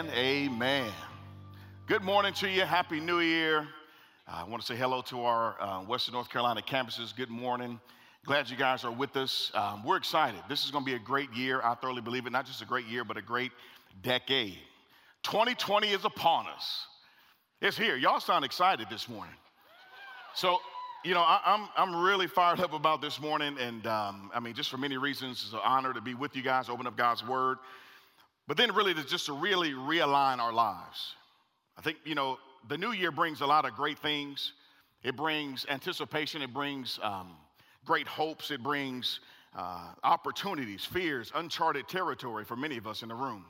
and amen. Good morning to you. Happy New Year. I want to say hello to our uh, Western North Carolina campuses. Good morning. Glad you guys are with us. Um, we're excited. This is going to be a great year. I thoroughly believe it. Not just a great year, but a great decade. 2020 is upon us. It's here. Y'all sound excited this morning. So, you know, I, am I'm, I'm really fired up about this morning. And um, I mean, just for many reasons, it's an honor to be with you guys, open up God's Word. But then, really, to just to really realign our lives. I think, you know, the new year brings a lot of great things. It brings anticipation, it brings um, great hopes, it brings uh, opportunities, fears, uncharted territory for many of us in the room.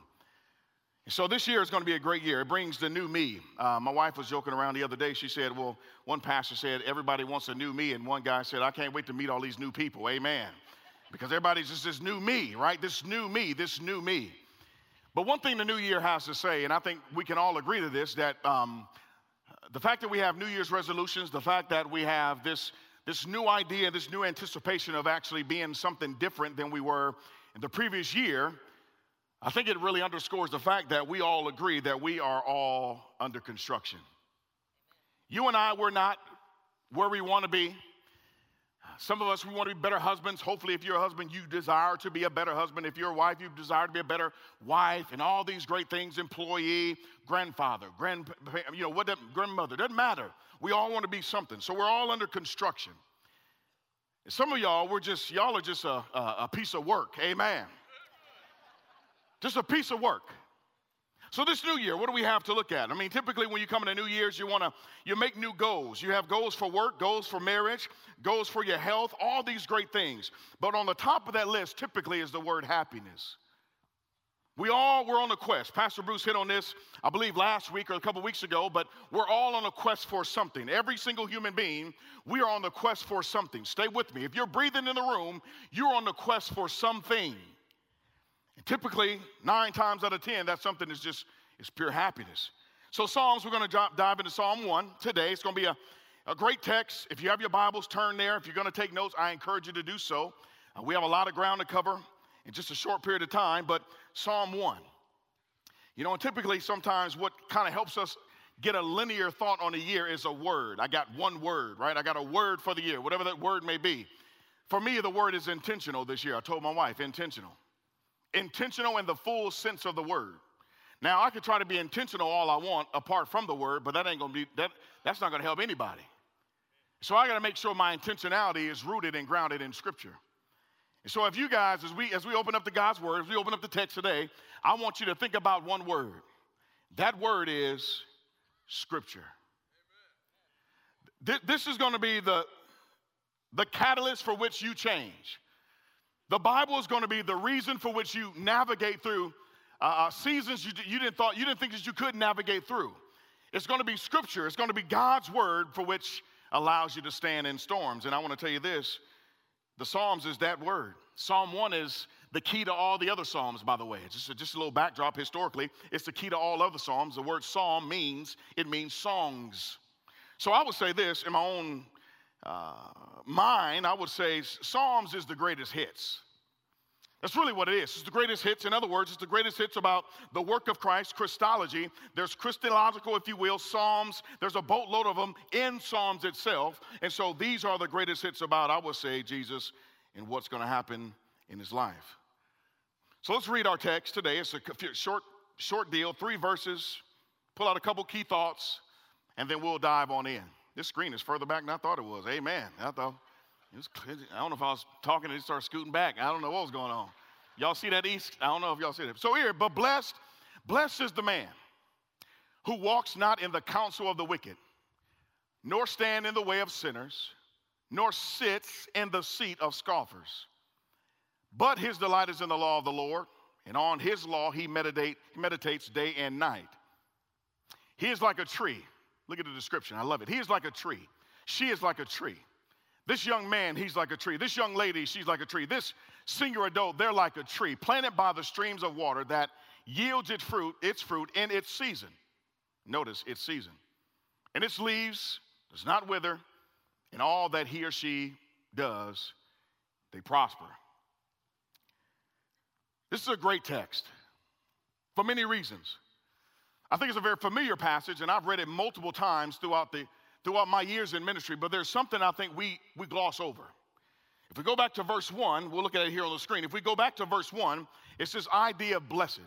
So this year is going to be a great year. It brings the new me. Uh, my wife was joking around the other day. She said, "Well, one pastor said everybody wants a new me, and one guy said, I can't wait to meet all these new people." Amen. Because everybody's just this new me, right? This new me, this new me. But one thing the new year has to say, and I think we can all agree to this, that um, the fact that we have New Year's resolutions, the fact that we have this, this new idea, this new anticipation of actually being something different than we were in the previous year, I think it really underscores the fact that we all agree that we are all under construction. You and I, we're not where we want to be. Some of us, we want to be better husbands. Hopefully, if you're a husband, you desire to be a better husband. If you're a wife, you desire to be a better wife, and all these great things employee, grandfather, grand, you know, what, grandmother, doesn't matter. We all want to be something. So we're all under construction. Some of y'all, we're just, y'all are just a, a, a piece of work. Amen. Just a piece of work. So this new year, what do we have to look at? I mean, typically when you come into New Year's, you want to you make new goals. You have goals for work, goals for marriage, goals for your health, all these great things. But on the top of that list, typically is the word happiness. We all were on a quest. Pastor Bruce hit on this, I believe, last week or a couple weeks ago, but we're all on a quest for something. Every single human being, we are on the quest for something. Stay with me. If you're breathing in the room, you're on the quest for something. Typically, nine times out of 10, that something is just, it's pure happiness. So, Psalms, we're going to dive into Psalm 1 today. It's going to be a, a great text. If you have your Bibles, turn there. If you're going to take notes, I encourage you to do so. Uh, we have a lot of ground to cover in just a short period of time, but Psalm 1. You know, and typically, sometimes what kind of helps us get a linear thought on a year is a word. I got one word, right? I got a word for the year, whatever that word may be. For me, the word is intentional this year. I told my wife, intentional intentional in the full sense of the word. Now, I could try to be intentional all I want apart from the word, but that ain't gonna be, that, that's not gonna help anybody. So I gotta make sure my intentionality is rooted and grounded in scripture. And so if you guys, as we as we open up to God's word, as we open up the text today, I want you to think about one word. That word is scripture. This is gonna be the, the catalyst for which you change. The Bible is going to be the reason for which you navigate through uh, uh, seasons you, you, didn't thought you didn't think that you could navigate through. It's going to be Scripture. It's going to be God's word for which allows you to stand in storms. And I want to tell you this: the Psalms is that word. Psalm one is the key to all the other psalms. By the way, just a, just a little backdrop historically. It's the key to all other psalms. The word psalm means it means songs. So I would say this in my own uh, mine, I would say Psalms is the greatest hits. That's really what it is. It's the greatest hits. In other words, it's the greatest hits about the work of Christ, Christology. There's Christological, if you will, Psalms. There's a boatload of them in Psalms itself. And so these are the greatest hits about, I would say, Jesus and what's going to happen in his life. So let's read our text today. It's a short, short deal, three verses. Pull out a couple key thoughts, and then we'll dive on in. This screen is further back than I thought it was. Amen. I thought it was, I don't know if I was talking and it started scooting back. I don't know what was going on. Y'all see that east? I don't know if y'all see that. So here, but blessed, blessed is the man who walks not in the counsel of the wicked, nor stand in the way of sinners, nor sits in the seat of scoffers. But his delight is in the law of the Lord, and on his law he, meditate, meditates day and night. He is like a tree Look at the description. I love it. He is like a tree. She is like a tree. This young man, he's like a tree. This young lady, she's like a tree. This senior adult, they're like a tree planted by the streams of water that yields its fruit, its fruit in its season. Notice its season. And its leaves does not wither, and all that he or she does, they prosper. This is a great text for many reasons. I think it's a very familiar passage, and I've read it multiple times throughout, the, throughout my years in ministry, but there's something I think we, we gloss over. If we go back to verse 1, we'll look at it here on the screen. If we go back to verse 1, it's this idea of blessed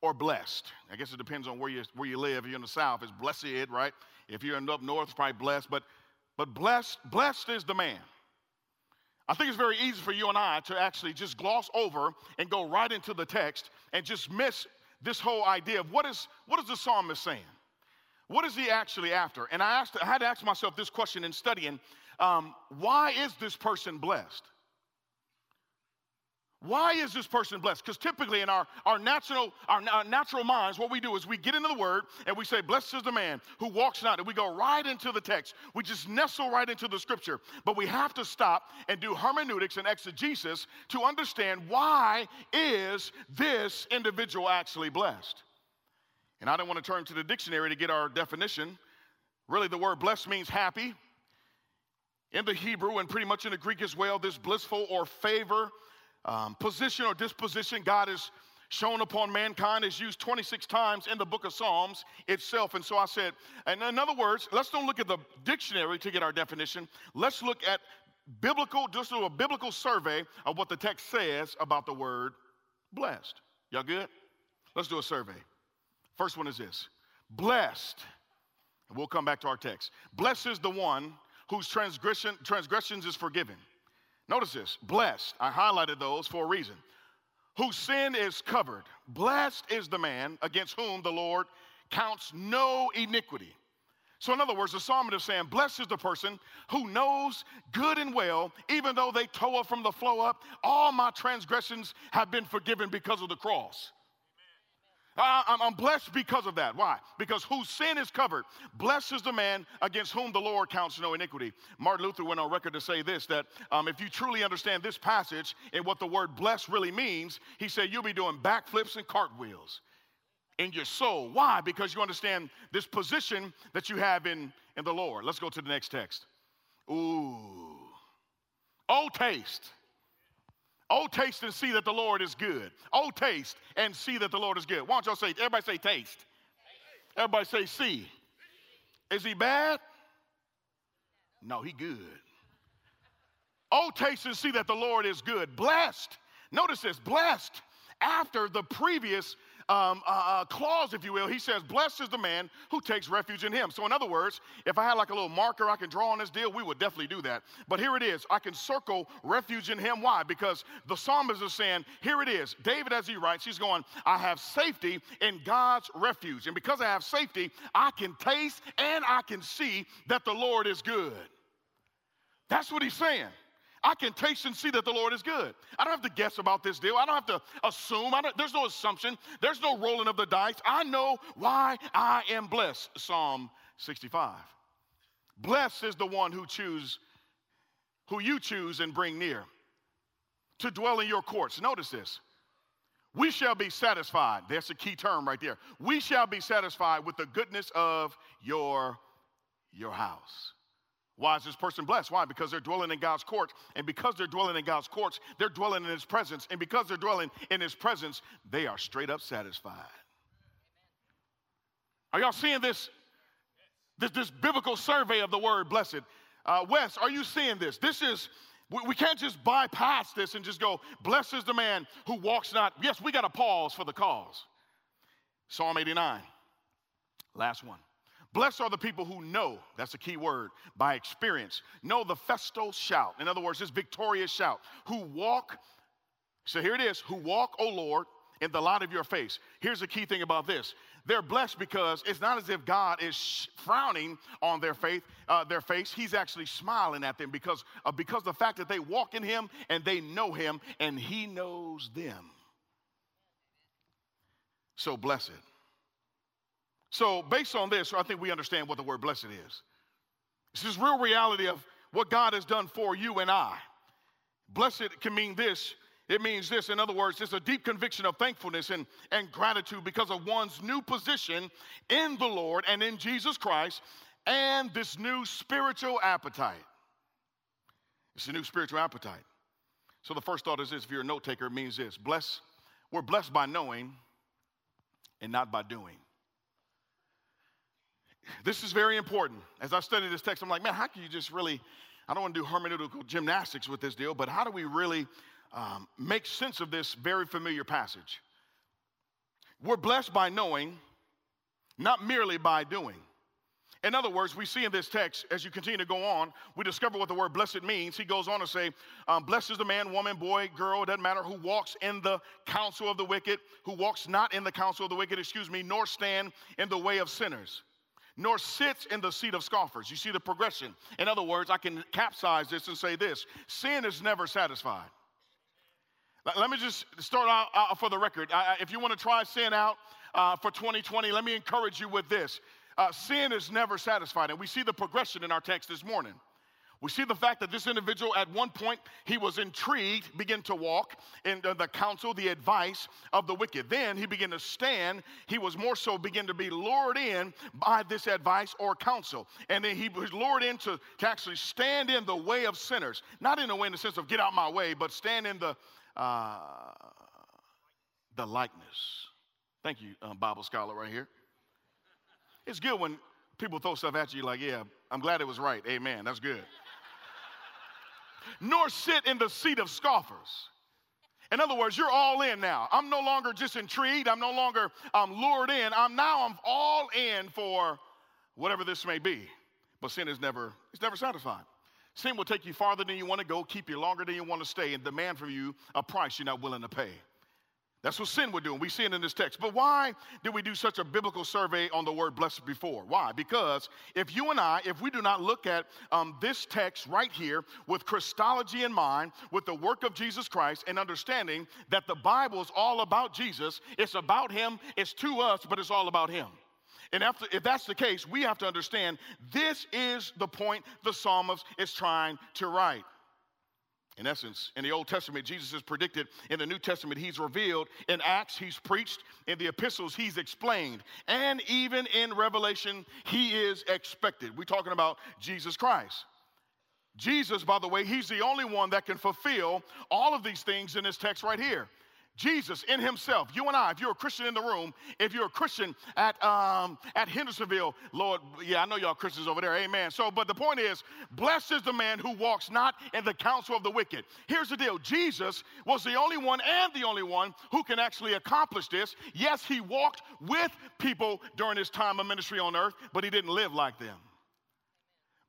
or blessed. I guess it depends on where you, where you live. If you're in the South, it's blessed, right? If you're up north, it's probably blessed. But, but blessed, blessed is the man. I think it's very easy for you and I to actually just gloss over and go right into the text and just miss this whole idea of what is, what is the psalmist saying? What is he actually after? And I, asked, I had to ask myself this question in studying um, why is this person blessed? Why is this person blessed? Because typically in our, our, natural, our, our, natural minds, what we do is we get into the word and we say, Blessed is the man who walks not. And we go right into the text. We just nestle right into the scripture. But we have to stop and do hermeneutics and exegesis to understand why is this individual actually blessed. And I don't want to turn to the dictionary to get our definition. Really, the word blessed means happy. In the Hebrew and pretty much in the Greek as well, this blissful or favor um, position or disposition God has shown upon mankind is used 26 times in the book of Psalms itself. And so I said, and in other words, let's don't look at the dictionary to get our definition. Let's look at biblical, just do a biblical survey of what the text says about the word blessed. Y'all good? Let's do a survey. First one is this blessed, and we'll come back to our text. Blessed is the one whose transgression, transgressions is forgiven Notice this blessed, I highlighted those for a reason. Whose sin is covered. Blessed is the man against whom the Lord counts no iniquity. So, in other words, the psalmist is saying, Blessed is the person who knows good and well, even though they tow up from the flow up, all my transgressions have been forgiven because of the cross. I, am blessed because of that. Why? Because whose sin is covered. Blessed is the man against whom the Lord counts no iniquity. Martin Luther went on record to say this that um, if you truly understand this passage and what the word blessed really means, he said you'll be doing backflips and cartwheels in your soul. Why? Because you understand this position that you have in, in the Lord. Let's go to the next text. Ooh. Oh, taste Oh, taste and see that the Lord is good. Oh, taste and see that the Lord is good. Why don't y'all say, everybody say taste. Everybody say see. Is he bad? No, he good. Oh, taste and see that the Lord is good. Blessed. Notice this, blessed after the previous um, uh, clause, if you will. He says, Blessed is the man who takes refuge in him. So, in other words, if I had like a little marker I can draw on this deal, we would definitely do that. But here it is. I can circle refuge in him. Why? Because the psalmist is saying, Here it is. David, as he writes, he's going, I have safety in God's refuge. And because I have safety, I can taste and I can see that the Lord is good. That's what he's saying. I can taste and see that the Lord is good. I don't have to guess about this deal. I don't have to assume. there's no assumption. There's no rolling of the dice. I know why I am blessed. Psalm 65. Blessed is the one who choose, who you choose and bring near to dwell in your courts. Notice this. We shall be satisfied. That's a key term right there. We shall be satisfied with the goodness of your, your house. Why is this person blessed? Why? Because they're dwelling in God's courts. And because they're dwelling in God's courts, they're dwelling in His presence. And because they're dwelling in His presence, they are straight up satisfied. Are y'all seeing this? This, this biblical survey of the word blessed. Uh, Wes, are you seeing this? This is, we, we can't just bypass this and just go, blessed is the man who walks not. Yes, we got to pause for the cause. Psalm 89, last one. Blessed are the people who know, that's a key word, by experience, know the festal shout. In other words, this victorious shout, who walk, so here it is, who walk, O Lord, in the light of your face. Here's the key thing about this. They're blessed because it's not as if God is frowning on their faith, uh, their face. He's actually smiling at them because uh, because the fact that they walk in Him and they know Him and He knows them. So blessed. So, based on this, I think we understand what the word blessed is. This is real reality of what God has done for you and I. Blessed can mean this. It means this. In other words, it's a deep conviction of thankfulness and, and gratitude because of one's new position in the Lord and in Jesus Christ and this new spiritual appetite. It's a new spiritual appetite. So the first thought is this if you're a note taker, it means this bless, we're blessed by knowing and not by doing. This is very important. As I study this text, I'm like, man, how can you just really, I don't want to do hermeneutical gymnastics with this deal, but how do we really um, make sense of this very familiar passage? We're blessed by knowing, not merely by doing. In other words, we see in this text, as you continue to go on, we discover what the word blessed means. He goes on to say, um, Blessed is the man, woman, boy, girl, it doesn't matter, who walks in the counsel of the wicked, who walks not in the counsel of the wicked, excuse me, nor stand in the way of sinners, nor sits in the seat of scoffers. You see the progression. In other words, I can capsize this and say this sin is never satisfied. Let me just start out for the record. If you want to try sin out uh, for 2020, let me encourage you with this uh, sin is never satisfied. And we see the progression in our text this morning. We see the fact that this individual, at one point, he was intrigued, began to walk in the counsel, the advice of the wicked. Then he began to stand. He was more so begin to be lured in by this advice or counsel. And then he was lured in to, to actually stand in the way of sinners. Not in a way in the sense of get out my way, but stand in the, uh, the likeness. Thank you, um, Bible scholar, right here. It's good when people throw stuff at you like, yeah, I'm glad it was right. Amen. That's good. Nor sit in the seat of scoffers. In other words, you're all in now. I'm no longer just intrigued. I'm no longer um, lured in. I'm now I'm all in for whatever this may be. But sin is never it's never satisfied. Sin will take you farther than you want to go, keep you longer than you want to stay, and demand from you a price you're not willing to pay. That's what sin would do, and we see it in this text. But why did we do such a biblical survey on the word blessed before? Why? Because if you and I, if we do not look at um, this text right here with Christology in mind, with the work of Jesus Christ, and understanding that the Bible is all about Jesus, it's about Him, it's to us, but it's all about Him. And after, if that's the case, we have to understand this is the point the psalmist is trying to write. In essence, in the Old Testament, Jesus is predicted. In the New Testament, he's revealed. In Acts, he's preached. In the epistles, he's explained. And even in Revelation, he is expected. We're talking about Jesus Christ. Jesus, by the way, he's the only one that can fulfill all of these things in this text right here. Jesus in himself, you and I, if you're a Christian in the room, if you're a Christian at, um, at Hendersonville, Lord, yeah, I know y'all Christians over there, amen. So, but the point is, blessed is the man who walks not in the counsel of the wicked. Here's the deal Jesus was the only one and the only one who can actually accomplish this. Yes, he walked with people during his time of ministry on earth, but he didn't live like them.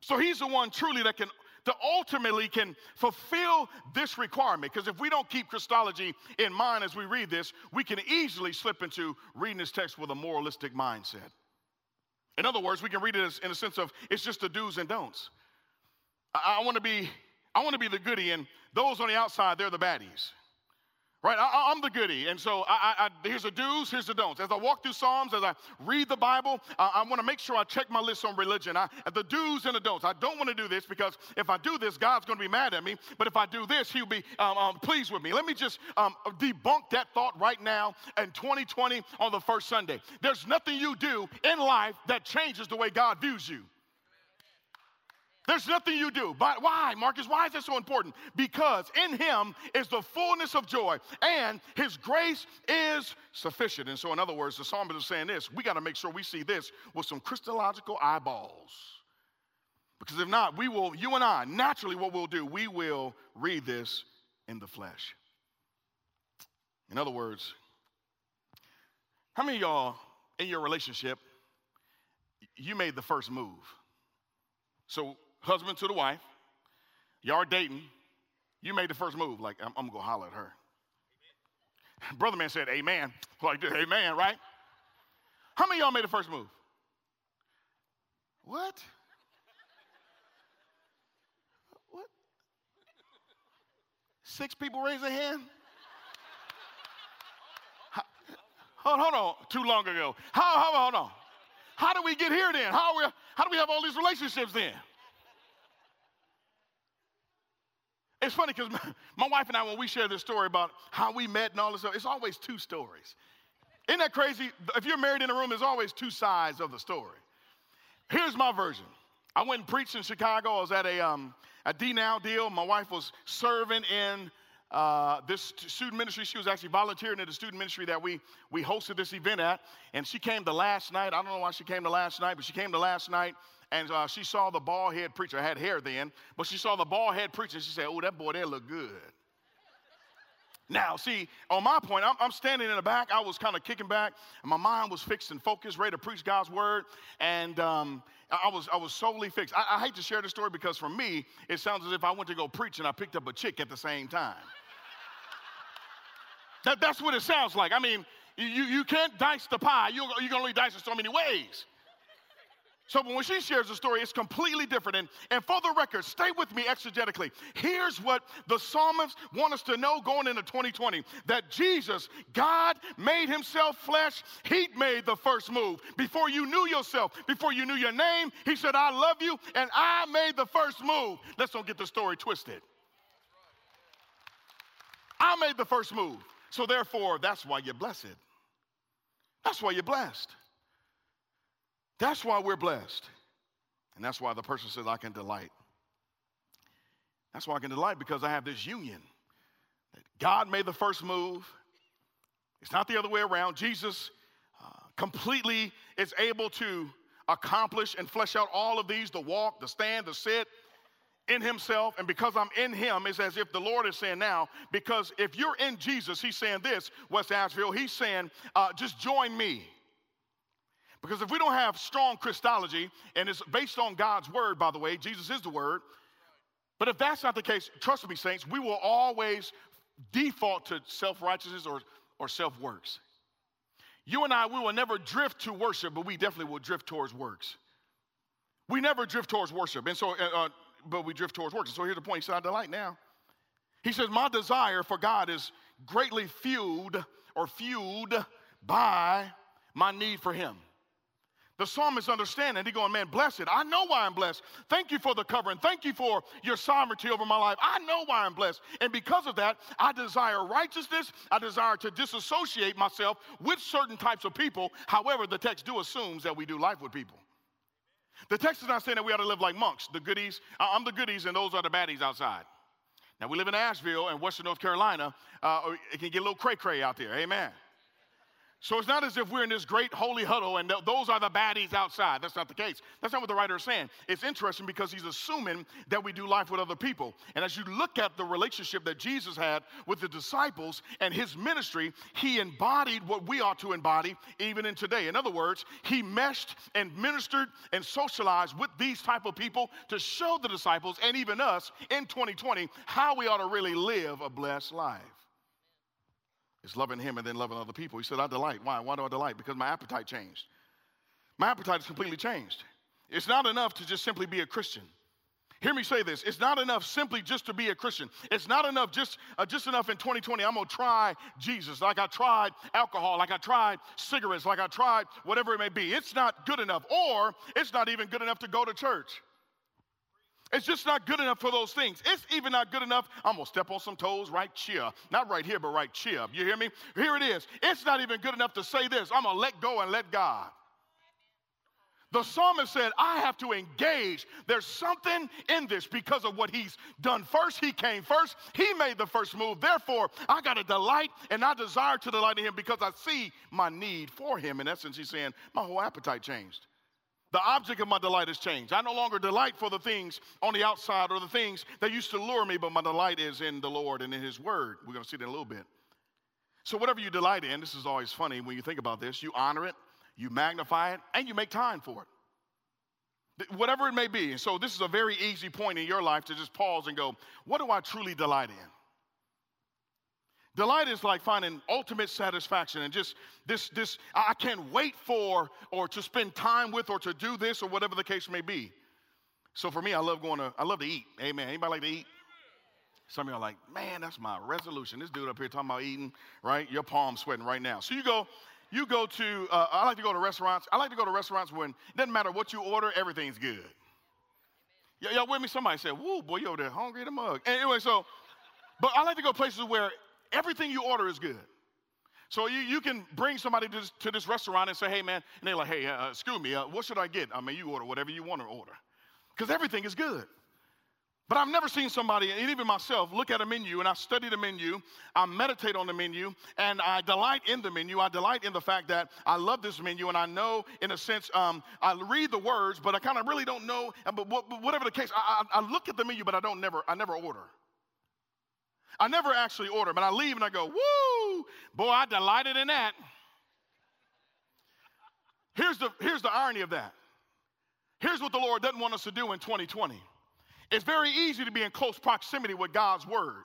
So he's the one truly that can to ultimately can fulfill this requirement. Because if we don't keep Christology in mind as we read this, we can easily slip into reading this text with a moralistic mindset. In other words, we can read it in a sense of it's just the do's and don'ts. I, I want to be, I want to be the goody, and those on the outside, they're the baddies. Right? I, am the goody. And so I, I, here's the do's, here's the don'ts. As I walk through Psalms, as I read the Bible, I, I want to make sure I check my list on religion. I, the do's and the don'ts. I don't want to do this because if I do this, God's going to be mad at me. But if I do this, He'll be um, um, pleased with me. Let me just um, debunk that thought right now in 2020 on the first Sunday. There's nothing you do in life that changes the way God views you. There's nothing you do. But why, Marcus? Why is that so important? Because in him is the fullness of joy, and his grace is sufficient. And so, in other words, the psalmist is saying this we got to make sure we see this with some Christological eyeballs. Because if not, we will, you and I, naturally, what we'll do, we will read this in the flesh. In other words, how many y'all in your relationship, you made the first move? So husband to the wife, y'all dating, you made the first move. Like, I'm, I'm gonna go holler at her. Amen. Brother man said, Amen. Like, Amen, right? How many y'all made the first move? What? What? Six people raise their hand? Hold, hold on, too long ago. How, how, hold on. How do we get here then? How, we, how do we have all these relationships then? It's funny because my, my, wife and I, when we share this story about how we met and all this stuff, it's always two stories. Isn't that crazy? If you're married in a room, there's always two sides of the story. Here's my version. I went and preached in Chicago. I was at a, um, a D Now deal. My wife was serving in uh, this student ministry. She was actually volunteering at the student ministry that we, we hosted this event at. And she came the last night. I don't know why she came the last night, but she came the last night and uh, she saw the bald head preacher. I had hair then, but she saw the bald head preacher. She said, Oh, that boy there look good. Now, see, on my point, I'm, I'm standing in the back. I was kind of kicking back, and my mind was fixed and focused, ready to preach God's word. And um, I was, I was solely fixed. I, I hate to share this story because for me, it sounds as if I went to go preach and I picked up a chick at the same time. that, that's what it sounds like. I mean, you, you can't dice the pie. You, you can only dice it so many ways. So when she shares the story, it's completely different. And, and for the record, stay with me exegetically. Here's what the psalmists want us to know going into 2020 that Jesus, God, made himself flesh. He made the first move. Before you knew yourself, before you knew your name, he said, I love you, and I made the first move. Let's don't get the story twisted. I made the first move. So therefore, that's why you're blessed. That's why you're blessed. That's why we're blessed. And that's why the person says, I can delight. That's why I can delight because I have this union. That God made the first move. It's not the other way around. Jesus uh, completely is able to accomplish and flesh out all of these the walk, the stand, the sit in himself. And because I'm in him, it's as if the Lord is saying now, because if you're in Jesus, he's saying this, West Asheville, he's saying, uh, just join me. Because if we don't have strong Christology, and it's based on God's word, by the way, Jesus is the word. But if that's not the case, trust me, saints, we will always default to self righteousness or, or self works. You and I, we will never drift to worship, but we definitely will drift towards works. We never drift towards worship, and so, uh, uh but we drift towards works. So here's the point. He said, I delight now. He says, My desire for God is greatly fueled or fueled by my need for Him. The psalmist understanding. He going, man, blessed. I know why I'm blessed. Thank you for the covering. Thank you for your sovereignty over my life. I know why I'm blessed. And because of that, I desire righteousness. I desire to disassociate myself with certain types of people. However, the text do assumes that we do life with people. The text is not saying that we ought to live like monks, the goodies. I'm the goodies and those are the baddies outside. Now, we live in Asheville and Western North Carolina. Uh, it can get a little cray cray out there. Amen. So it's not as if we're in this great holy huddle and th- those are the baddies outside. That's not the case. That's not what the writer is saying. It's interesting because he's assuming that we do life with other people. And as you look at the relationship that Jesus had with the disciples and his ministry, he embodied what we ought to embody even in today. In other words, he meshed and ministered and socialized with these type of people to show the disciples and even us in 2020 how we ought to really live a blessed life. It's loving him and then loving other people. He said, I delight. Why? Why do I delight? Because my appetite changed. My appetite is completely changed. It's not enough to just simply be a Christian. Hear me say this. It's not enough simply just to be a Christian. It's not enough just, uh, just enough in 2020. I'm going to try Jesus like I tried alcohol, like I tried cigarettes, like I tried whatever it may be. It's not good enough. Or it's not even good enough to go to church. It's just not good enough for those things. It's even not good enough. I'm gonna step on some toes right here. Not right here, but right here. You hear me? Here it is. It's not even good enough to say this. I'm gonna let go and let God. The psalmist said, I have to engage. There's something in this because of what he's done first. He came first, he made the first move. Therefore, I got to delight and I desire to delight in him because I see my need for him. In essence, he's saying, my whole appetite changed. The object of my delight has changed. I no longer delight for the things on the outside or the things that used to lure me, but my delight is in the Lord and in His Word. We're going to see that in a little bit. So, whatever you delight in, this is always funny when you think about this, you honor it, you magnify it, and you make time for it. Whatever it may be. So, this is a very easy point in your life to just pause and go, what do I truly delight in? Delight is like finding ultimate satisfaction and just this, this, I can't wait for or to spend time with or to do this or whatever the case may be. So for me, I love going to, I love to eat. Amen. Anybody like to eat? Some of y'all like, man, that's my resolution. This dude up here talking about eating, right? Your palms sweating right now. So you go, you go to, uh, I like to go to restaurants. I like to go to restaurants when it doesn't matter what you order, everything's good. Y- y'all with me? Somebody said, whoa, boy, you over there hungry the mug. Anyway, so, but I like to go places where everything you order is good. So you, you can bring somebody to this, to this restaurant and say, hey, man, and they're like, hey, uh, excuse me, uh, what should I get? I mean, you order whatever you want to order because everything is good. But I've never seen somebody, and even myself, look at a menu and I study the menu, I meditate on the menu, and I delight in the menu. I delight in the fact that I love this menu, and I know, in a sense, um, I read the words, but I kind of really don't know. But whatever the case, I, I, I look at the menu, but I don't never, I never order. I never actually order, but I leave and I go, woo, boy, I delighted in that. Here's the, here's the irony of that. Here's what the Lord doesn't want us to do in 2020. It's very easy to be in close proximity with God's word.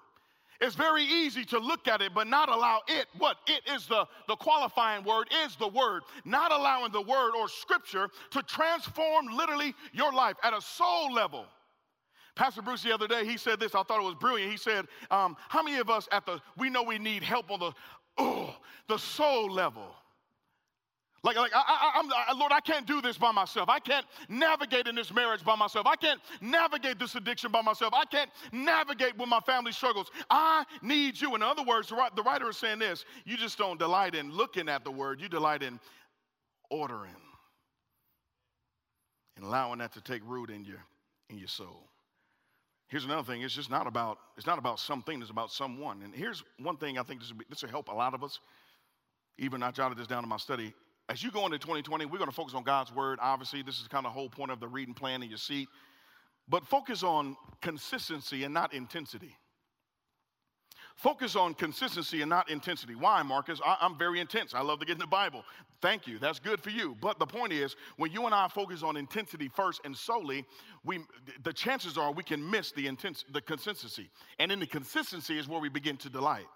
It's very easy to look at it, but not allow it. What it is the, the qualifying word is the word, not allowing the word or scripture to transform literally your life at a soul level. Pastor Bruce the other day, he said this, I thought it was brilliant. He said, um, How many of us at the, we know we need help on the, oh, the soul level? Like, like I, I, Lord, I can't do this by myself. I can't navigate in this marriage by myself. I can't navigate this addiction by myself. I can't navigate with my family struggles. I need you. In other words, the writer is saying this you just don't delight in looking at the word, you delight in ordering and allowing that to take root in your, in your soul. Here's another thing. It's just not about, it's not about something, it's about someone. And here's one thing I think this will, be, this will help a lot of us. Even I jotted this down in my study as you go into 2020, we're going to focus on God's word. Obviously, this is kind of the whole point of the reading plan in your seat. But focus on consistency and not intensity. Focus on consistency and not intensity. Why, Marcus? I, am very intense. I love to get in the Bible. Thank you. That's good for you. But the point is, when you and I focus on intensity first and solely, we, the chances are we can miss the, intense, the consistency. And in the consistency is where we begin to delight.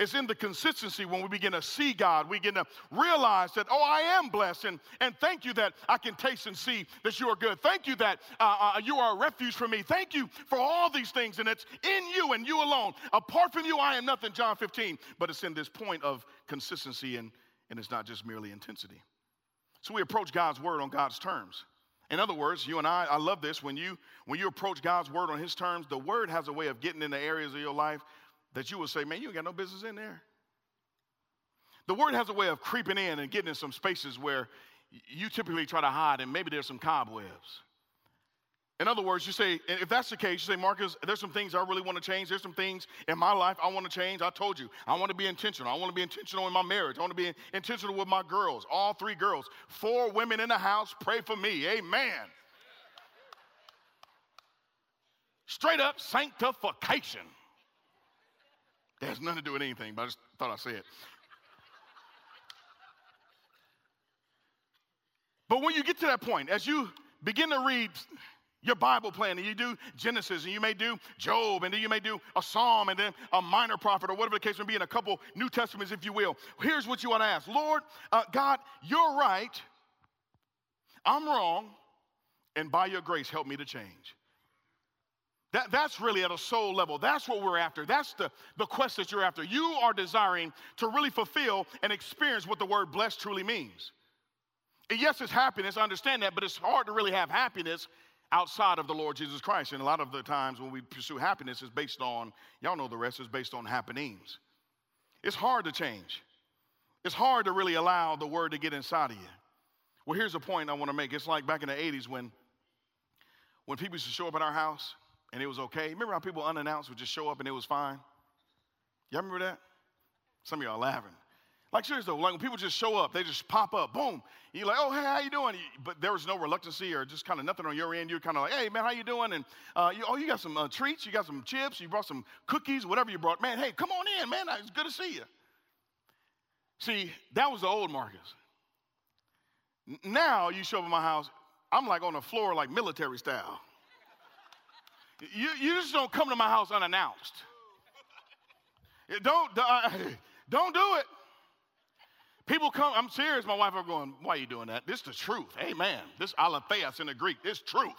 It's in the consistency when we begin to see God, we begin to realize that, oh, I am blessed, and, and thank you that I can taste and see that you are good. Thank you that uh, uh, you are a refuge for me. Thank you for all these things, and it's in you and you alone. Apart from you, I am nothing, John 15. But it's in this point of consistency, and, and it's not just merely intensity. So we approach God's word on God's terms. In other words, you and I, I love this. When you when you approach God's word on his terms, the word has a way of getting into areas of your life that you will say, man, you ain't got no business in there. The word has a way of creeping in and getting in some spaces where you typically try to hide, and maybe there's some cobwebs. In other words, you say, if that's the case, you say, Marcus, there's some things I really want to change. There's some things in my life I want to change. I told you, I want to be intentional. I want to be intentional in my marriage. I want to be intentional with my girls, all three girls. Four women in the house, pray for me. Amen. Straight up sanctification. It has nothing to do with anything, but I just thought I'd say it. But when you get to that point, as you begin to read your Bible plan, and you do Genesis, and you may do Job, and then you may do a Psalm, and then a minor prophet, or whatever the case may be, in a couple New Testaments, if you will. Here's what you want to ask Lord, uh, God, you're right. I'm wrong. And by your grace, help me to change. That, that's really at a soul level. That's what we're after. That's the, the quest that you're after. You are desiring to really fulfill and experience what the word blessed truly means. And yes, it's happiness, I understand that, but it's hard to really have happiness outside of the Lord Jesus Christ. And a lot of the times when we pursue happiness is based on, y'all know the rest is based on happenings. It's hard to change. It's hard to really allow the word to get inside of you. Well, here's a point I want to make. It's like back in the 80s when, when people used to show up at our house and it was okay. Remember how people unannounced would just show up and it was fine? Y'all remember that? Some of y'all laughing. Like seriously though, like when people just show up, they just pop up, boom. You're like, oh hey, how you doing? But there was no reluctancy or just kind of nothing on your end. You're kind of like, hey man, how you doing? And uh, you, oh, you got some uh, treats, you got some chips, you brought some cookies, whatever you brought. Man, hey, come on in, man. It's good to see you. See, that was the old Marcus. Now you show up at my house, I'm like on the floor like military style. You, you just don't come to my house unannounced. Don't, uh, don't do it. People come, I'm serious, my wife are going, why are you doing that? This is the truth. Amen. This aletheos in the Greek, this truth.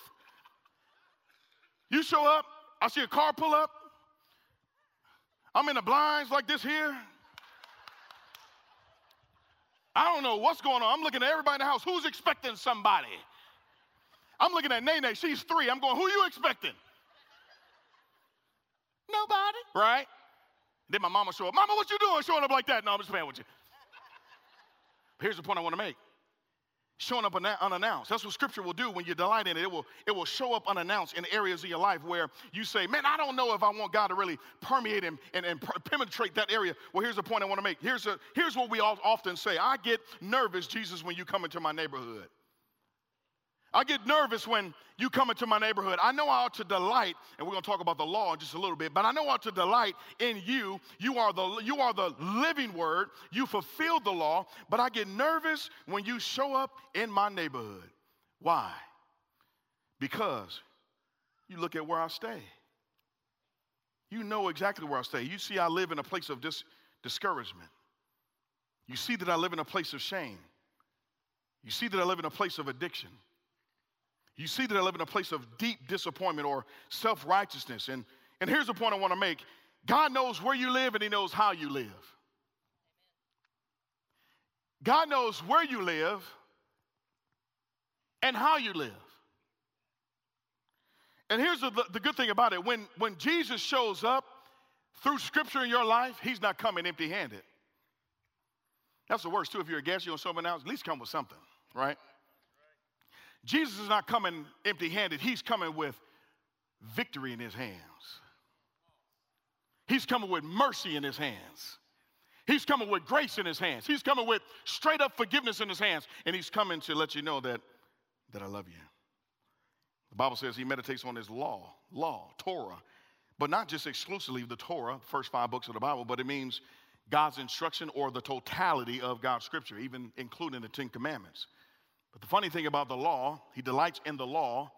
You show up, I see a car pull up. I'm in the blinds like this here. I don't know what's going on. I'm looking at everybody in the house. Who's expecting somebody? I'm looking at Nene. She's three. I'm going, who are you expecting? Nobody. Right? Then my mama show up. Mama, what you doing showing up like that? No, I'm just playing with you. Here's the point I want to make. showing up unannounced. That's what scripture will do when you delight in it. It will, it will show up unannounced in areas of your life where you say, Man, I don't know if I want God to really permeate and, and, and penetrate that area. Well, here's the point I want to make. Here's, a, here's what we all often say I get nervous, Jesus, when you come into my neighborhood. I get nervous when you come into my neighborhood. I know I ought to delight, and we're going to talk about the law in just a little bit, but I know I ought to delight in you. You are the, you are the living word. You fulfilled the law, but I get nervous when you show up in my neighborhood. Why? Because you look at where I stay. You know exactly where I stay. You see, I live in a place of dis- discouragement. You see that I live in a place of shame. You see that I live in a place of addiction. You see that I live in a place of deep disappointment or self righteousness. And, and here's the point I want to make God knows where you live and He knows how you live. God knows where you live and how you live. And here's the, the good thing about it when, when Jesus shows up through scripture in your life, he's not coming empty handed. That's the worst, too. If you're a guest, you're to someone else, at least come with something, right? Jesus is not coming empty handed, he's coming with victory in his hands. He's coming with mercy in his hands. He's coming with grace in his hands. He's coming with straight up forgiveness in his hands. And he's coming to let you know that, that I love you. The Bible says he meditates on his law, law, Torah, but not just exclusively the Torah, first five books of the Bible, but it means God's instruction or the totality of God's scripture, even including the Ten Commandments. But the funny thing about the law, he delights in the law.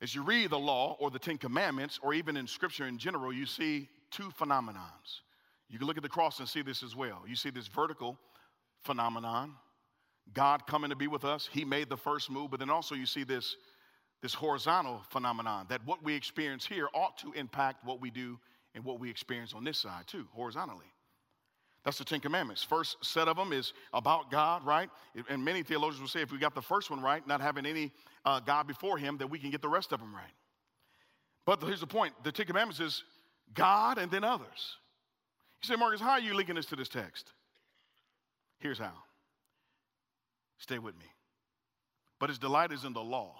As you read the law or the Ten Commandments, or even in Scripture in general, you see two phenomenons. You can look at the cross and see this as well. You see this vertical phenomenon, God coming to be with us. He made the first move, but then also you see this, this horizontal phenomenon that what we experience here ought to impact what we do and what we experience on this side too, horizontally. That's the Ten Commandments. First set of them is about God, right? And many theologians will say if we got the first one right, not having any uh, God before him, that we can get the rest of them right. But here's the point the Ten Commandments is God and then others. You say, Marcus, how are you linking this to this text? Here's how. Stay with me. But his delight is in the law,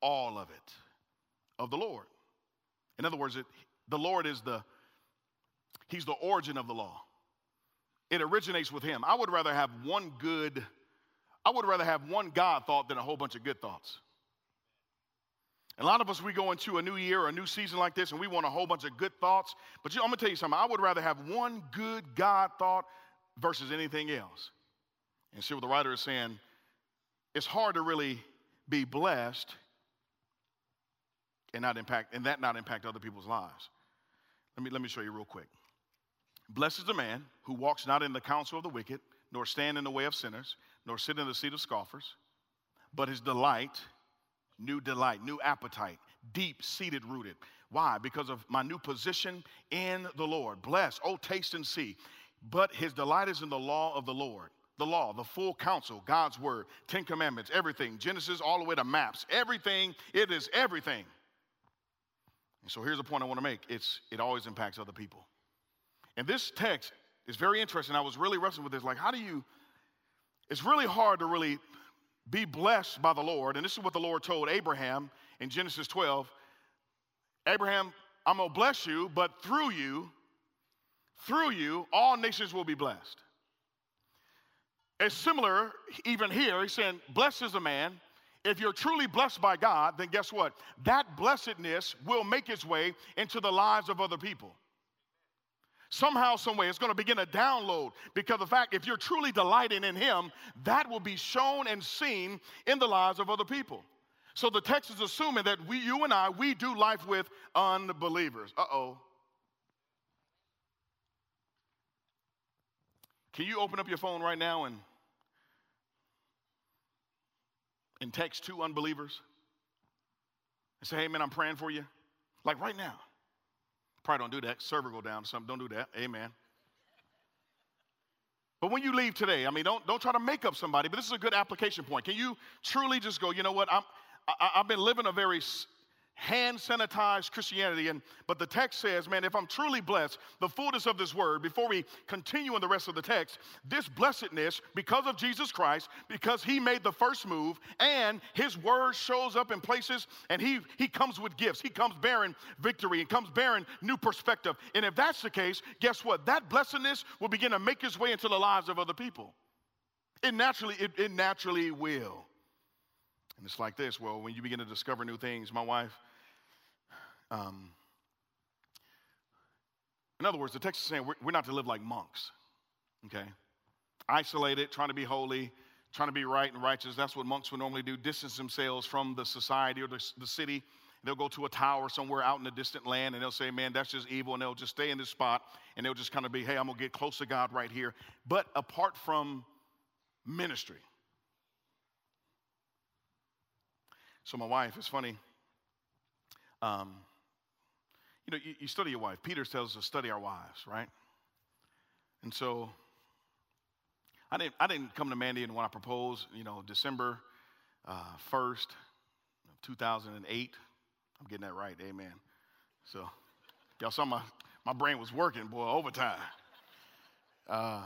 all of it, of the Lord. In other words, it, the Lord is the He's the origin of the law. It originates with him. I would rather have one good, I would rather have one God thought than a whole bunch of good thoughts. A lot of us, we go into a new year or a new season like this and we want a whole bunch of good thoughts. But you I'm gonna tell you something. I would rather have one good God thought versus anything else. And see what the writer is saying. It's hard to really be blessed and not impact and that not impact other people's lives. Let me let me show you real quick. Blessed is the man who walks not in the counsel of the wicked, nor stand in the way of sinners, nor sit in the seat of scoffers, but his delight, new delight, new appetite, deep seated rooted. Why? Because of my new position in the Lord. Bless, oh, taste and see. But his delight is in the law of the Lord. The law, the full counsel, God's word, Ten Commandments, everything, Genesis all the way to maps, everything, it is everything. And so here's the point I want to make it's, it always impacts other people. And this text is very interesting. I was really wrestling with this. Like, how do you, it's really hard to really be blessed by the Lord. And this is what the Lord told Abraham in Genesis 12 Abraham, I'm going to bless you, but through you, through you, all nations will be blessed. It's similar, even here, he's saying, Blessed is a man. If you're truly blessed by God, then guess what? That blessedness will make its way into the lives of other people. Somehow, someway, it's going to begin to download because the fact if you're truly delighting in Him, that will be shown and seen in the lives of other people. So the text is assuming that we, you and I, we do life with unbelievers. Uh oh. Can you open up your phone right now and, and text two unbelievers and say, hey, man, I'm praying for you? Like right now. Probably don't do that. Server go down. Something. Don't do that. Amen. But when you leave today, I mean, don't, don't try to make up somebody, but this is a good application point. Can you truly just go, you know what? I'm, I, i have been living a very hand sanitized Christianity. And but the text says, man, if I'm truly blessed, the fullness of this word, before we continue in the rest of the text, this blessedness, because of Jesus Christ, because he made the first move, and his word shows up in places, and he he comes with gifts. He comes bearing victory and comes bearing new perspective. And if that's the case, guess what? That blessedness will begin to make its way into the lives of other people. It naturally, it, it naturally will. And it's like this. Well, when you begin to discover new things, my wife, um, in other words, the text is saying we're, we're not to live like monks, okay? Isolated, trying to be holy, trying to be right and righteous. That's what monks would normally do distance themselves from the society or the, the city. They'll go to a tower somewhere out in a distant land and they'll say, Man, that's just evil. And they'll just stay in this spot and they'll just kind of be, Hey, I'm going to get close to God right here. But apart from ministry. So, my wife, it's funny. Um, you know, you, you study your wife. Peter tells us to study our wives, right? And so I didn't, I didn't come to Mandy and when I proposed, you know, December uh, 1st of 2008. I'm getting that right, amen. So y'all saw my, my brain was working, boy, overtime. Uh,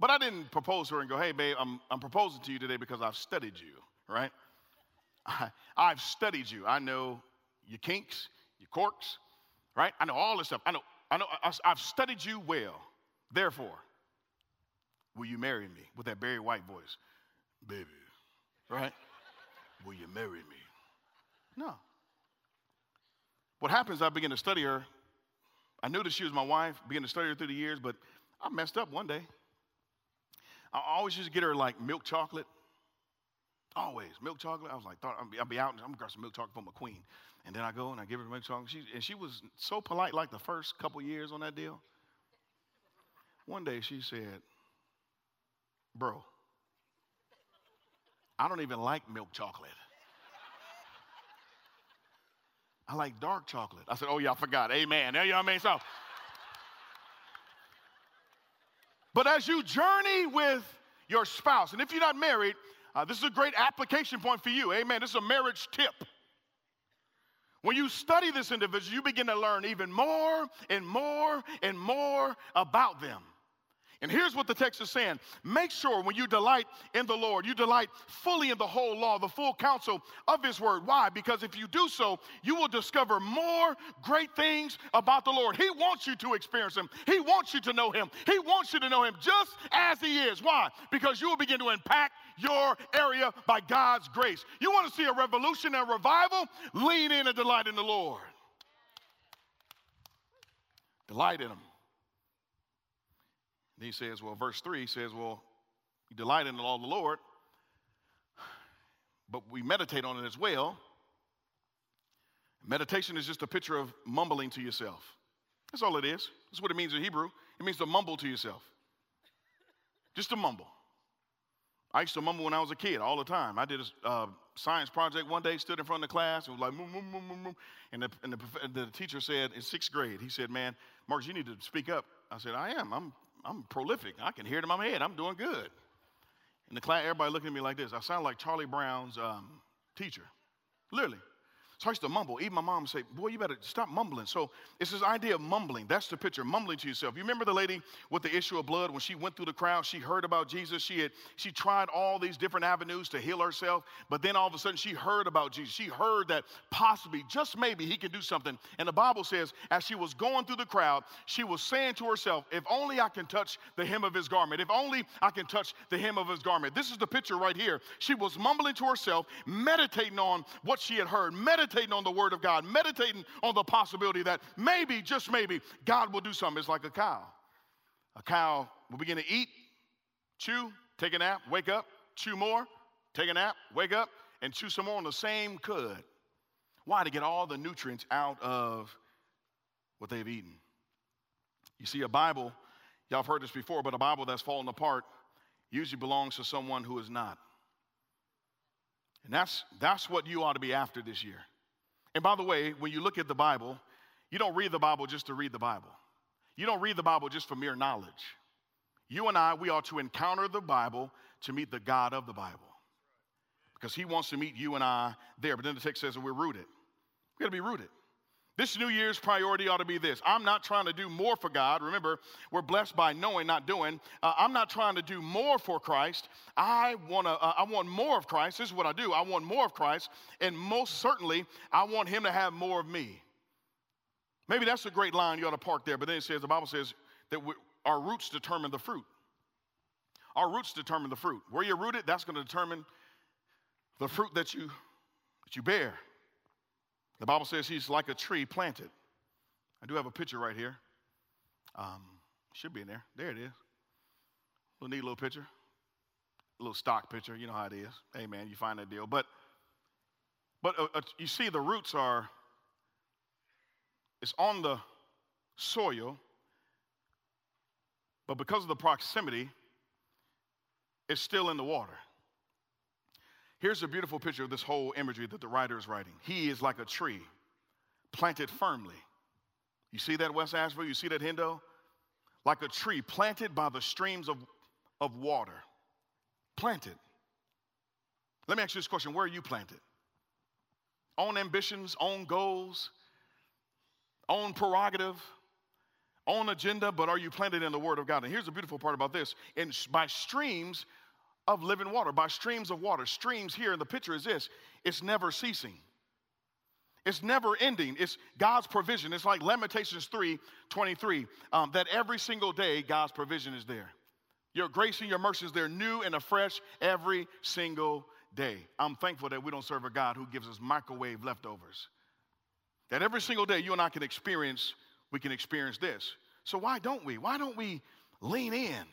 but I didn't propose to her and go, hey, babe, I'm, I'm proposing to you today because I've studied you, right? I, I've studied you. I know your kinks, your quirks, right? I know all this stuff. I know, I know, I've studied you well. Therefore, will you marry me? With that Barry White voice, baby, right? will you marry me? No. What happens, I begin to study her. I knew that she was my wife, began to study her through the years, but I messed up one day. I always used to get her like milk chocolate. Always milk chocolate. I was like, thought I'll be, I'd be out and I'm gonna grab some milk chocolate for my queen. And then I go and I give her milk chocolate. She, and she was so polite like the first couple years on that deal. One day she said, Bro, I don't even like milk chocolate. I like dark chocolate. I said, Oh, yeah, I forgot. Amen. You know what I mean? So, but as you journey with your spouse, and if you're not married, uh, this is a great application point for you. Amen. This is a marriage tip. When you study this individual, you begin to learn even more and more and more about them. And here's what the text is saying make sure when you delight in the Lord, you delight fully in the whole law, the full counsel of His word. Why? Because if you do so, you will discover more great things about the Lord. He wants you to experience Him, He wants you to know Him, He wants you to know Him just as He is. Why? Because you will begin to impact your area by God's grace. You want to see a revolution and revival? Lean in and delight in the Lord. Delight in Him. He says, well, verse 3 says, well, you delight in the law of the Lord, but we meditate on it as well. Meditation is just a picture of mumbling to yourself. That's all it is. That's what it means in Hebrew. It means to mumble to yourself. Just to mumble. I used to mumble when I was a kid all the time. I did a uh, science project one day, stood in front of the class, and was like, moom, moom, moom, moom, and, the, and the, the teacher said in sixth grade, he said, Man, Marcus, you need to speak up. I said, I am. I'm, I'm prolific. I can hear it in my head. I'm doing good. In the class, everybody looking at me like this. I sound like Charlie Brown's um, teacher. Literally. So I to mumble. Even my mom would say, Boy, you better stop mumbling. So it's this idea of mumbling. That's the picture, mumbling to yourself. You remember the lady with the issue of blood when she went through the crowd? She heard about Jesus. She had she tried all these different avenues to heal herself, but then all of a sudden she heard about Jesus. She heard that possibly, just maybe, he can do something. And the Bible says, as she was going through the crowd, she was saying to herself, If only I can touch the hem of his garment. If only I can touch the hem of his garment. This is the picture right here. She was mumbling to herself, meditating on what she had heard, meditating meditating on the Word of God, meditating on the possibility that maybe, just maybe, God will do something. It's like a cow. A cow will begin to eat, chew, take a nap, wake up, chew more, take a nap, wake up, and chew some more on the same cud. Why? To get all the nutrients out of what they've eaten. You see, a Bible, y'all have heard this before, but a Bible that's fallen apart usually belongs to someone who is not. And that's, that's what you ought to be after this year. And by the way, when you look at the Bible, you don't read the Bible just to read the Bible. You don't read the Bible just for mere knowledge. You and I, we ought to encounter the Bible to meet the God of the Bible. Because he wants to meet you and I there. But then the text says that we're rooted. We gotta be rooted. This New Year's priority ought to be this. I'm not trying to do more for God. Remember, we're blessed by knowing, not doing. Uh, I'm not trying to do more for Christ. I want to. Uh, I want more of Christ. This is what I do. I want more of Christ, and most certainly, I want Him to have more of me. Maybe that's a great line you ought to park there. But then it says the Bible says that we, our roots determine the fruit. Our roots determine the fruit. Where you're rooted, that's going to determine the fruit that you that you bear. The Bible says he's like a tree planted. I do have a picture right here. Um, should be in there. There it is. Little neat little picture. A little stock picture. You know how it is. Hey, man, you find that deal. But, but uh, uh, you see, the roots are, it's on the soil, but because of the proximity, it's still in the water. Here's a beautiful picture of this whole imagery that the writer is writing. He is like a tree planted firmly. You see that, West Asheville? You see that, Hendo? Like a tree planted by the streams of, of water. Planted. Let me ask you this question Where are you planted? Own ambitions, own goals, own prerogative, own agenda, but are you planted in the Word of God? And here's the beautiful part about this. And by streams, of living water, by streams of water. Streams here in the picture is this it's never ceasing. It's never ending. It's God's provision. It's like Lamentations 3 23, um, that every single day God's provision is there. Your grace and your mercy is there, new and afresh every single day. I'm thankful that we don't serve a God who gives us microwave leftovers. That every single day you and I can experience, we can experience this. So why don't we? Why don't we lean in?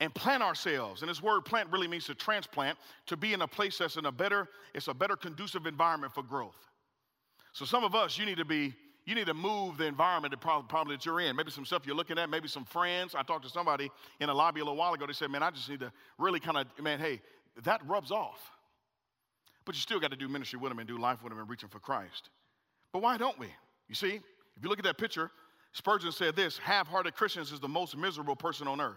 And plant ourselves. And this word plant really means to transplant, to be in a place that's in a better, it's a better conducive environment for growth. So some of us, you need to be, you need to move the environment that probably, probably that you're in. Maybe some stuff you're looking at, maybe some friends. I talked to somebody in a lobby a little while ago. They said, man, I just need to really kind of, man, hey, that rubs off. But you still got to do ministry with them and do life with them and reaching for Christ. But why don't we? You see, if you look at that picture, Spurgeon said this half hearted Christians is the most miserable person on earth.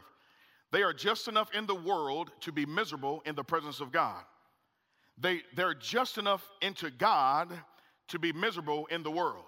They are just enough in the world to be miserable in the presence of God. They, they're just enough into God to be miserable in the world.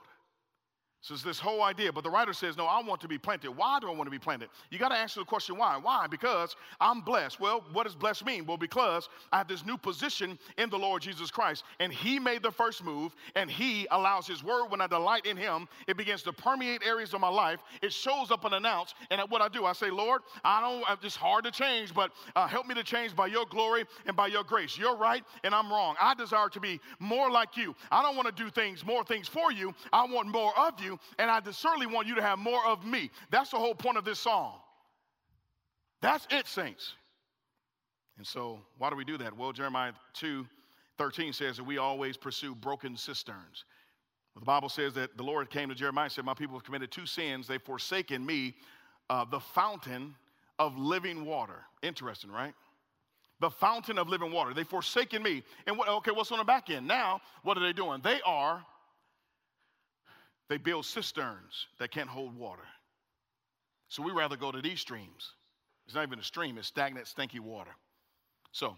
So it's this whole idea. But the writer says, No, I want to be planted. Why do I want to be planted? You got to answer the question, why? Why? Because I'm blessed. Well, what does blessed mean? Well, because I have this new position in the Lord Jesus Christ. And He made the first move, and He allows His word, when I delight in Him, it begins to permeate areas of my life. It shows up unannounced. And what I do, I say, Lord, I don't, it's hard to change, but uh, help me to change by your glory and by your grace. You're right, and I'm wrong. I desire to be more like you. I don't want to do things, more things for you. I want more of you and I certainly want you to have more of me. That's the whole point of this song. That's it, saints. And so, why do we do that? Well, Jeremiah 2 13 says that we always pursue broken cisterns. The Bible says that the Lord came to Jeremiah and said, My people have committed two sins. They've forsaken me, uh, the fountain of living water. Interesting, right? The fountain of living water. They've forsaken me. And what, okay, what's on the back end? Now, what are they doing? They are they build cisterns that can't hold water. So we rather go to these streams. It's not even a stream, it's stagnant, stinky water. So,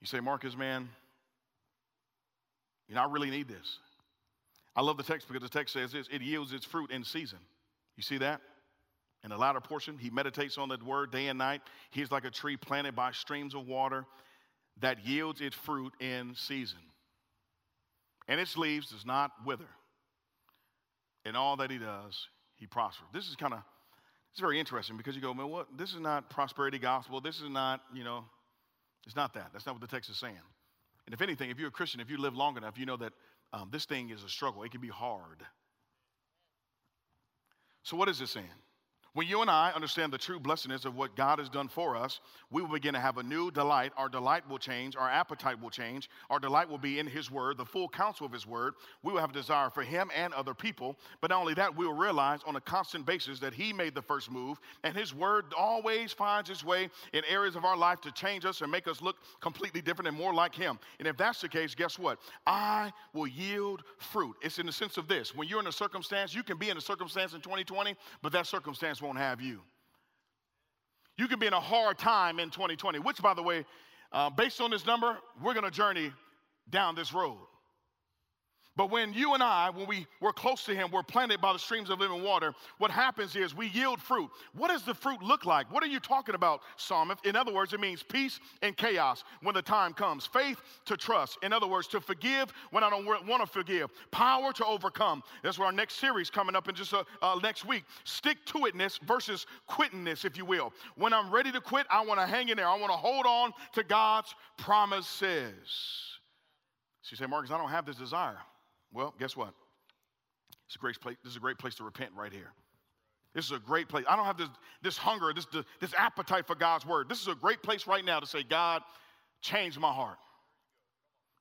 you say, Marcus, man, you know, I really need this. I love the text because the text says this it yields its fruit in season. You see that? In the latter portion, he meditates on that word day and night. He's like a tree planted by streams of water that yields its fruit in season and its leaves does not wither. In all that he does, he prospers. This is kind of it's very interesting because you go, man, what? This is not prosperity gospel. This is not, you know, it's not that. That's not what the text is saying. And if anything, if you're a Christian, if you live long enough, you know that um, this thing is a struggle. It can be hard. So, what is this saying? When you and I understand the true blessedness of what God has done for us, we will begin to have a new delight. Our delight will change. Our appetite will change. Our delight will be in His Word, the full counsel of His Word. We will have a desire for Him and other people. But not only that, we will realize on a constant basis that He made the first move, and His Word always finds its way in areas of our life to change us and make us look completely different and more like Him. And if that's the case, guess what? I will yield fruit. It's in the sense of this when you're in a circumstance, you can be in a circumstance in 2020, but that circumstance won't have you. You can be in a hard time in 2020, which, by the way, uh, based on this number, we're going to journey down this road. But when you and I, when we were close to him, we're planted by the streams of living water, what happens is we yield fruit. What does the fruit look like? What are you talking about, Psalmist? In other words, it means peace and chaos when the time comes. Faith to trust. In other words, to forgive when I don't want to forgive. Power to overcome. That's where our next series coming up in just uh, uh, next week. Stick to itness versus quittingness, if you will. When I'm ready to quit, I want to hang in there. I want to hold on to God's promises. You say, Marcus, I don't have this desire. Well, guess what? It's a great place. This is a great place to repent right here. This is a great place. I don't have this, this hunger, this, this appetite for God's word. This is a great place right now to say, God, change my heart.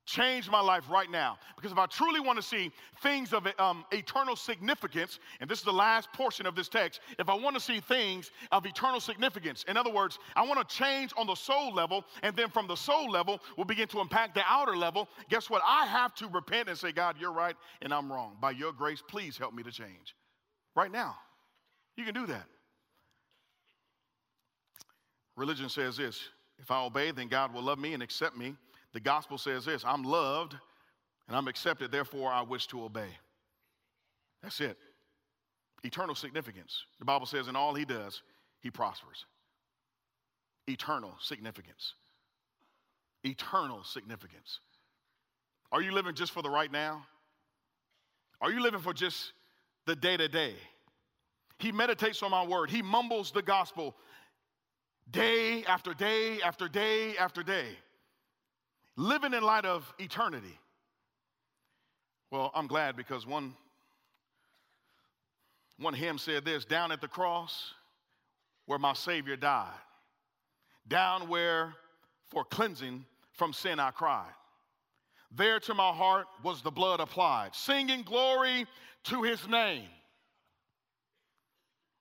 Change my life right now. Because if I truly want to see things of um, eternal significance, and this is the last portion of this text, if I want to see things of eternal significance, in other words, I want to change on the soul level, and then from the soul level, we'll begin to impact the outer level. Guess what? I have to repent and say, God, you're right, and I'm wrong. By your grace, please help me to change. Right now. You can do that. Religion says this if I obey, then God will love me and accept me the gospel says this I'm loved and I'm accepted, therefore I wish to obey. That's it. Eternal significance. The Bible says, in all he does, he prospers. Eternal significance. Eternal significance. Are you living just for the right now? Are you living for just the day to day? He meditates on my word. He mumbles the gospel day after day after day after day living in light of eternity. Well, I'm glad because one, one hymn said this down at the cross where my Savior died, down where for cleansing from sin I cried. There to my heart was the blood applied, singing glory to his name.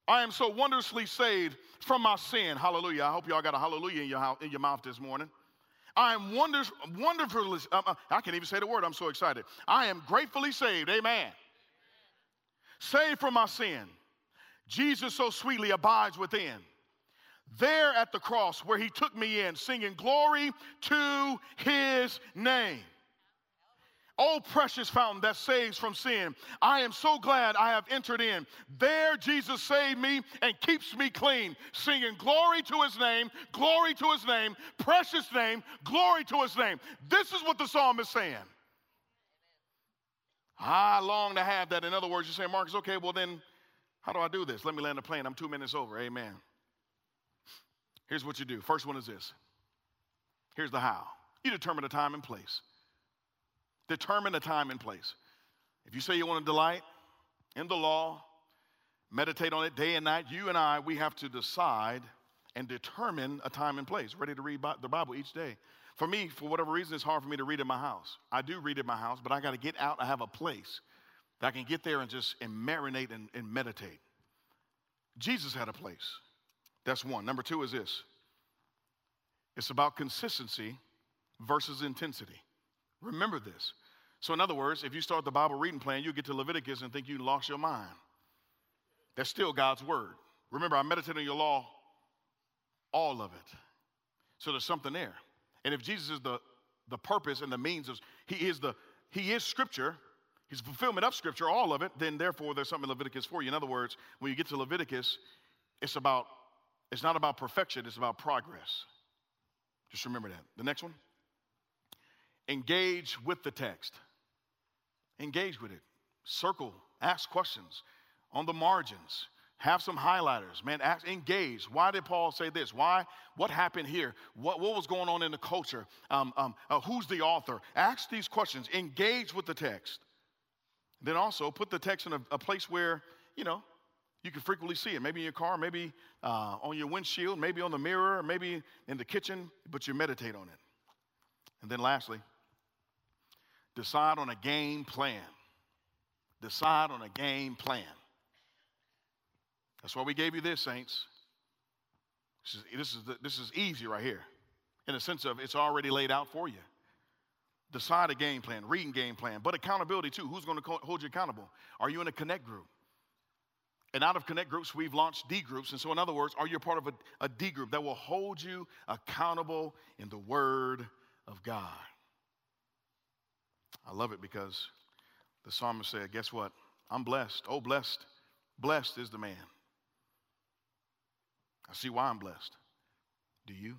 I am so wondrously saved from my sin. Hallelujah. I hope y'all got a hallelujah in your, in your mouth this morning. I am wonders, wonderfully, uh, uh, I can't even say the word, I'm so excited. I am gratefully saved, amen. Saved from my sin. Jesus so sweetly abides within. There at the cross where he took me in, singing glory to his name. Oh, precious fountain that saves from sin. I am so glad I have entered in. There, Jesus saved me and keeps me clean, singing glory to his name, glory to his name, precious name, glory to his name. This is what the psalm is saying. I long to have that. In other words, you say, Marcus, okay, well then, how do I do this? Let me land the plane. I'm two minutes over. Amen. Here's what you do. First one is this. Here's the how. You determine the time and place. Determine a time and place. If you say you want to delight in the law, meditate on it day and night, you and I, we have to decide and determine a time and place. Ready to read the Bible each day. For me, for whatever reason, it's hard for me to read in my house. I do read in my house, but I got to get out. I have a place that I can get there and just and marinate and, and meditate. Jesus had a place. That's one. Number two is this it's about consistency versus intensity. Remember this. So, in other words, if you start the Bible reading plan, you get to Leviticus and think you lost your mind. That's still God's word. Remember, I meditate on your law, all of it. So there's something there. And if Jesus is the, the purpose and the means of, he is the, he is scripture, he's fulfillment of scripture, all of it, then therefore there's something in Leviticus for you. In other words, when you get to Leviticus, it's about, it's not about perfection, it's about progress. Just remember that. The next one engage with the text. Engage with it. Circle, ask questions on the margins. Have some highlighters, man. Ask, engage. Why did Paul say this? Why? What happened here? What, what was going on in the culture? Um, um, uh, who's the author? Ask these questions. Engage with the text. Then also put the text in a, a place where you know you can frequently see it. Maybe in your car, maybe uh, on your windshield, maybe on the mirror, maybe in the kitchen. But you meditate on it. And then lastly, Decide on a game plan. Decide on a game plan. That's why we gave you this, saints. This is, this is, the, this is easy right here in the sense of it's already laid out for you. Decide a game plan, reading game plan, but accountability too. Who's going to hold you accountable? Are you in a connect group? And out of connect groups, we've launched D groups. And so, in other words, are you part of a, a D group that will hold you accountable in the Word of God? I love it because the psalmist said, Guess what? I'm blessed. Oh, blessed. Blessed is the man. I see why I'm blessed. Do you?